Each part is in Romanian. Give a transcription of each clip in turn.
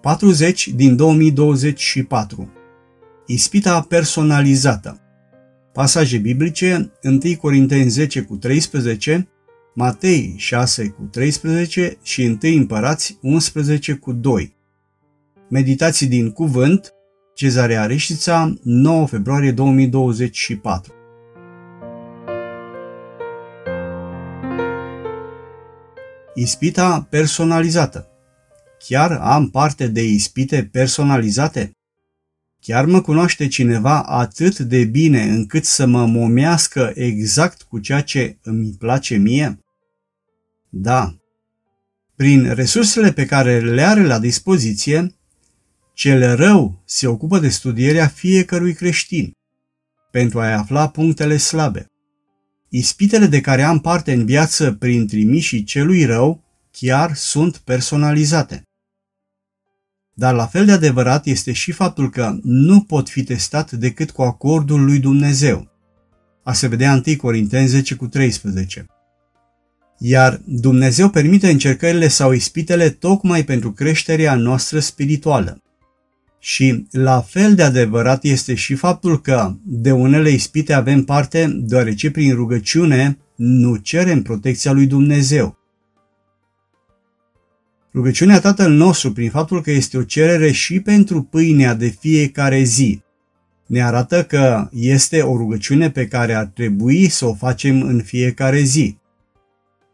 40 din 2024 Ispita personalizată Pasaje biblice 1 Corinteni 10 cu 13, Matei 6 cu 13 și 1 Împărați 11 cu 2. Meditații din cuvânt, Cezarea Reșița, 9 februarie 2024. Ispita personalizată Chiar am parte de ispite personalizate? Chiar mă cunoaște cineva atât de bine încât să mă momească exact cu ceea ce îmi place mie? Da. Prin resursele pe care le are la dispoziție, cel rău se ocupă de studierea fiecărui creștin pentru a-i afla punctele slabe. Ispitele de care am parte în viață prin trimișii celui rău chiar sunt personalizate. Dar la fel de adevărat este și faptul că nu pot fi testat decât cu acordul lui Dumnezeu. A se vedea 1 Corinteni 10 cu 13. Iar Dumnezeu permite încercările sau ispitele tocmai pentru creșterea noastră spirituală. Și la fel de adevărat este și faptul că de unele ispite avem parte deoarece prin rugăciune nu cerem protecția lui Dumnezeu, Rugăciunea Tatăl nostru, prin faptul că este o cerere și pentru pâinea de fiecare zi, ne arată că este o rugăciune pe care ar trebui să o facem în fiecare zi.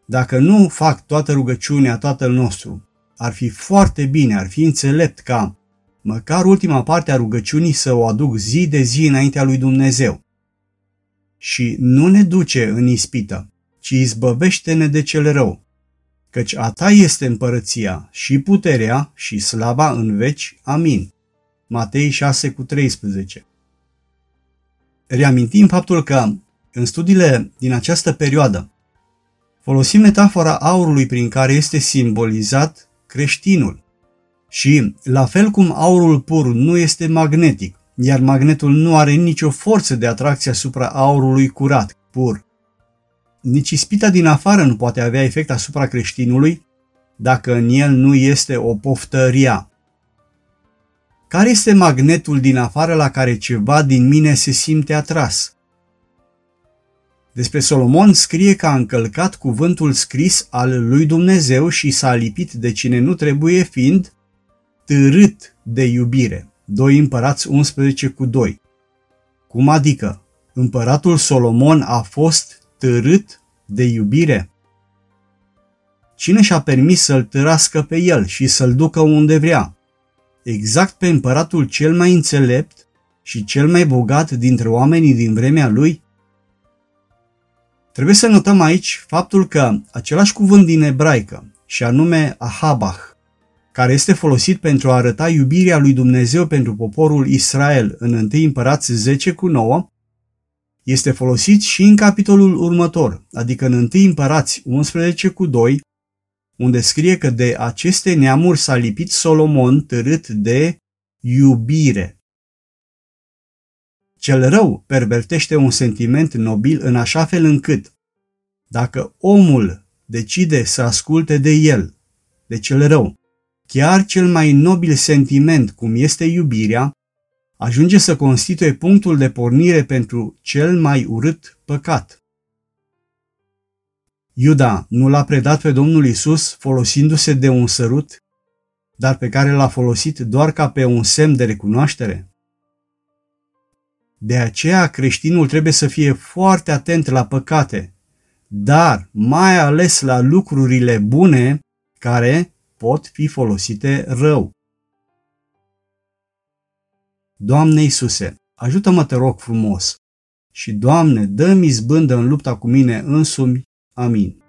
Dacă nu fac toată rugăciunea Tatăl nostru, ar fi foarte bine, ar fi înțelept ca măcar ultima parte a rugăciunii să o aduc zi de zi înaintea lui Dumnezeu. Și nu ne duce în ispită, ci izbăvește-ne de cel rău căci a ta este împărăția și puterea și slava în veci. Amin. Matei 6 cu 13 Reamintim faptul că, în studiile din această perioadă, folosim metafora aurului prin care este simbolizat creștinul. Și, la fel cum aurul pur nu este magnetic, iar magnetul nu are nicio forță de atracție asupra aurului curat, pur, nici ispita din afară nu poate avea efect asupra creștinului dacă în el nu este o poftăria. Care este magnetul din afară la care ceva din mine se simte atras? Despre Solomon scrie că a încălcat cuvântul scris al lui Dumnezeu și s-a lipit de cine nu trebuie fiind târât de iubire. 2 Împărați 11 cu 2. Cum adică? Împăratul Solomon a fost târât de iubire? Cine și-a permis să-l târască pe el și să-l ducă unde vrea? Exact pe împăratul cel mai înțelept și cel mai bogat dintre oamenii din vremea lui? Trebuie să notăm aici faptul că același cuvânt din ebraică, și anume ahabach, care este folosit pentru a arăta iubirea lui Dumnezeu pentru poporul Israel în 1 Împărați 10 cu 9, este folosit și în capitolul următor, adică în 1 Împărați 11 cu 2, unde scrie că de aceste neamuri s-a lipit Solomon târât de iubire. Cel rău pervertește un sentiment nobil în așa fel încât, dacă omul decide să asculte de el, de cel rău, chiar cel mai nobil sentiment cum este iubirea, ajunge să constituie punctul de pornire pentru cel mai urât păcat. Iuda nu l-a predat pe Domnul Isus folosindu-se de un sărut, dar pe care l-a folosit doar ca pe un semn de recunoaștere? De aceea creștinul trebuie să fie foarte atent la păcate, dar mai ales la lucrurile bune care pot fi folosite rău. Doamne Iisuse, ajută-mă te rog frumos și, Doamne, dă-mi izbândă în lupta cu mine însumi. Amin.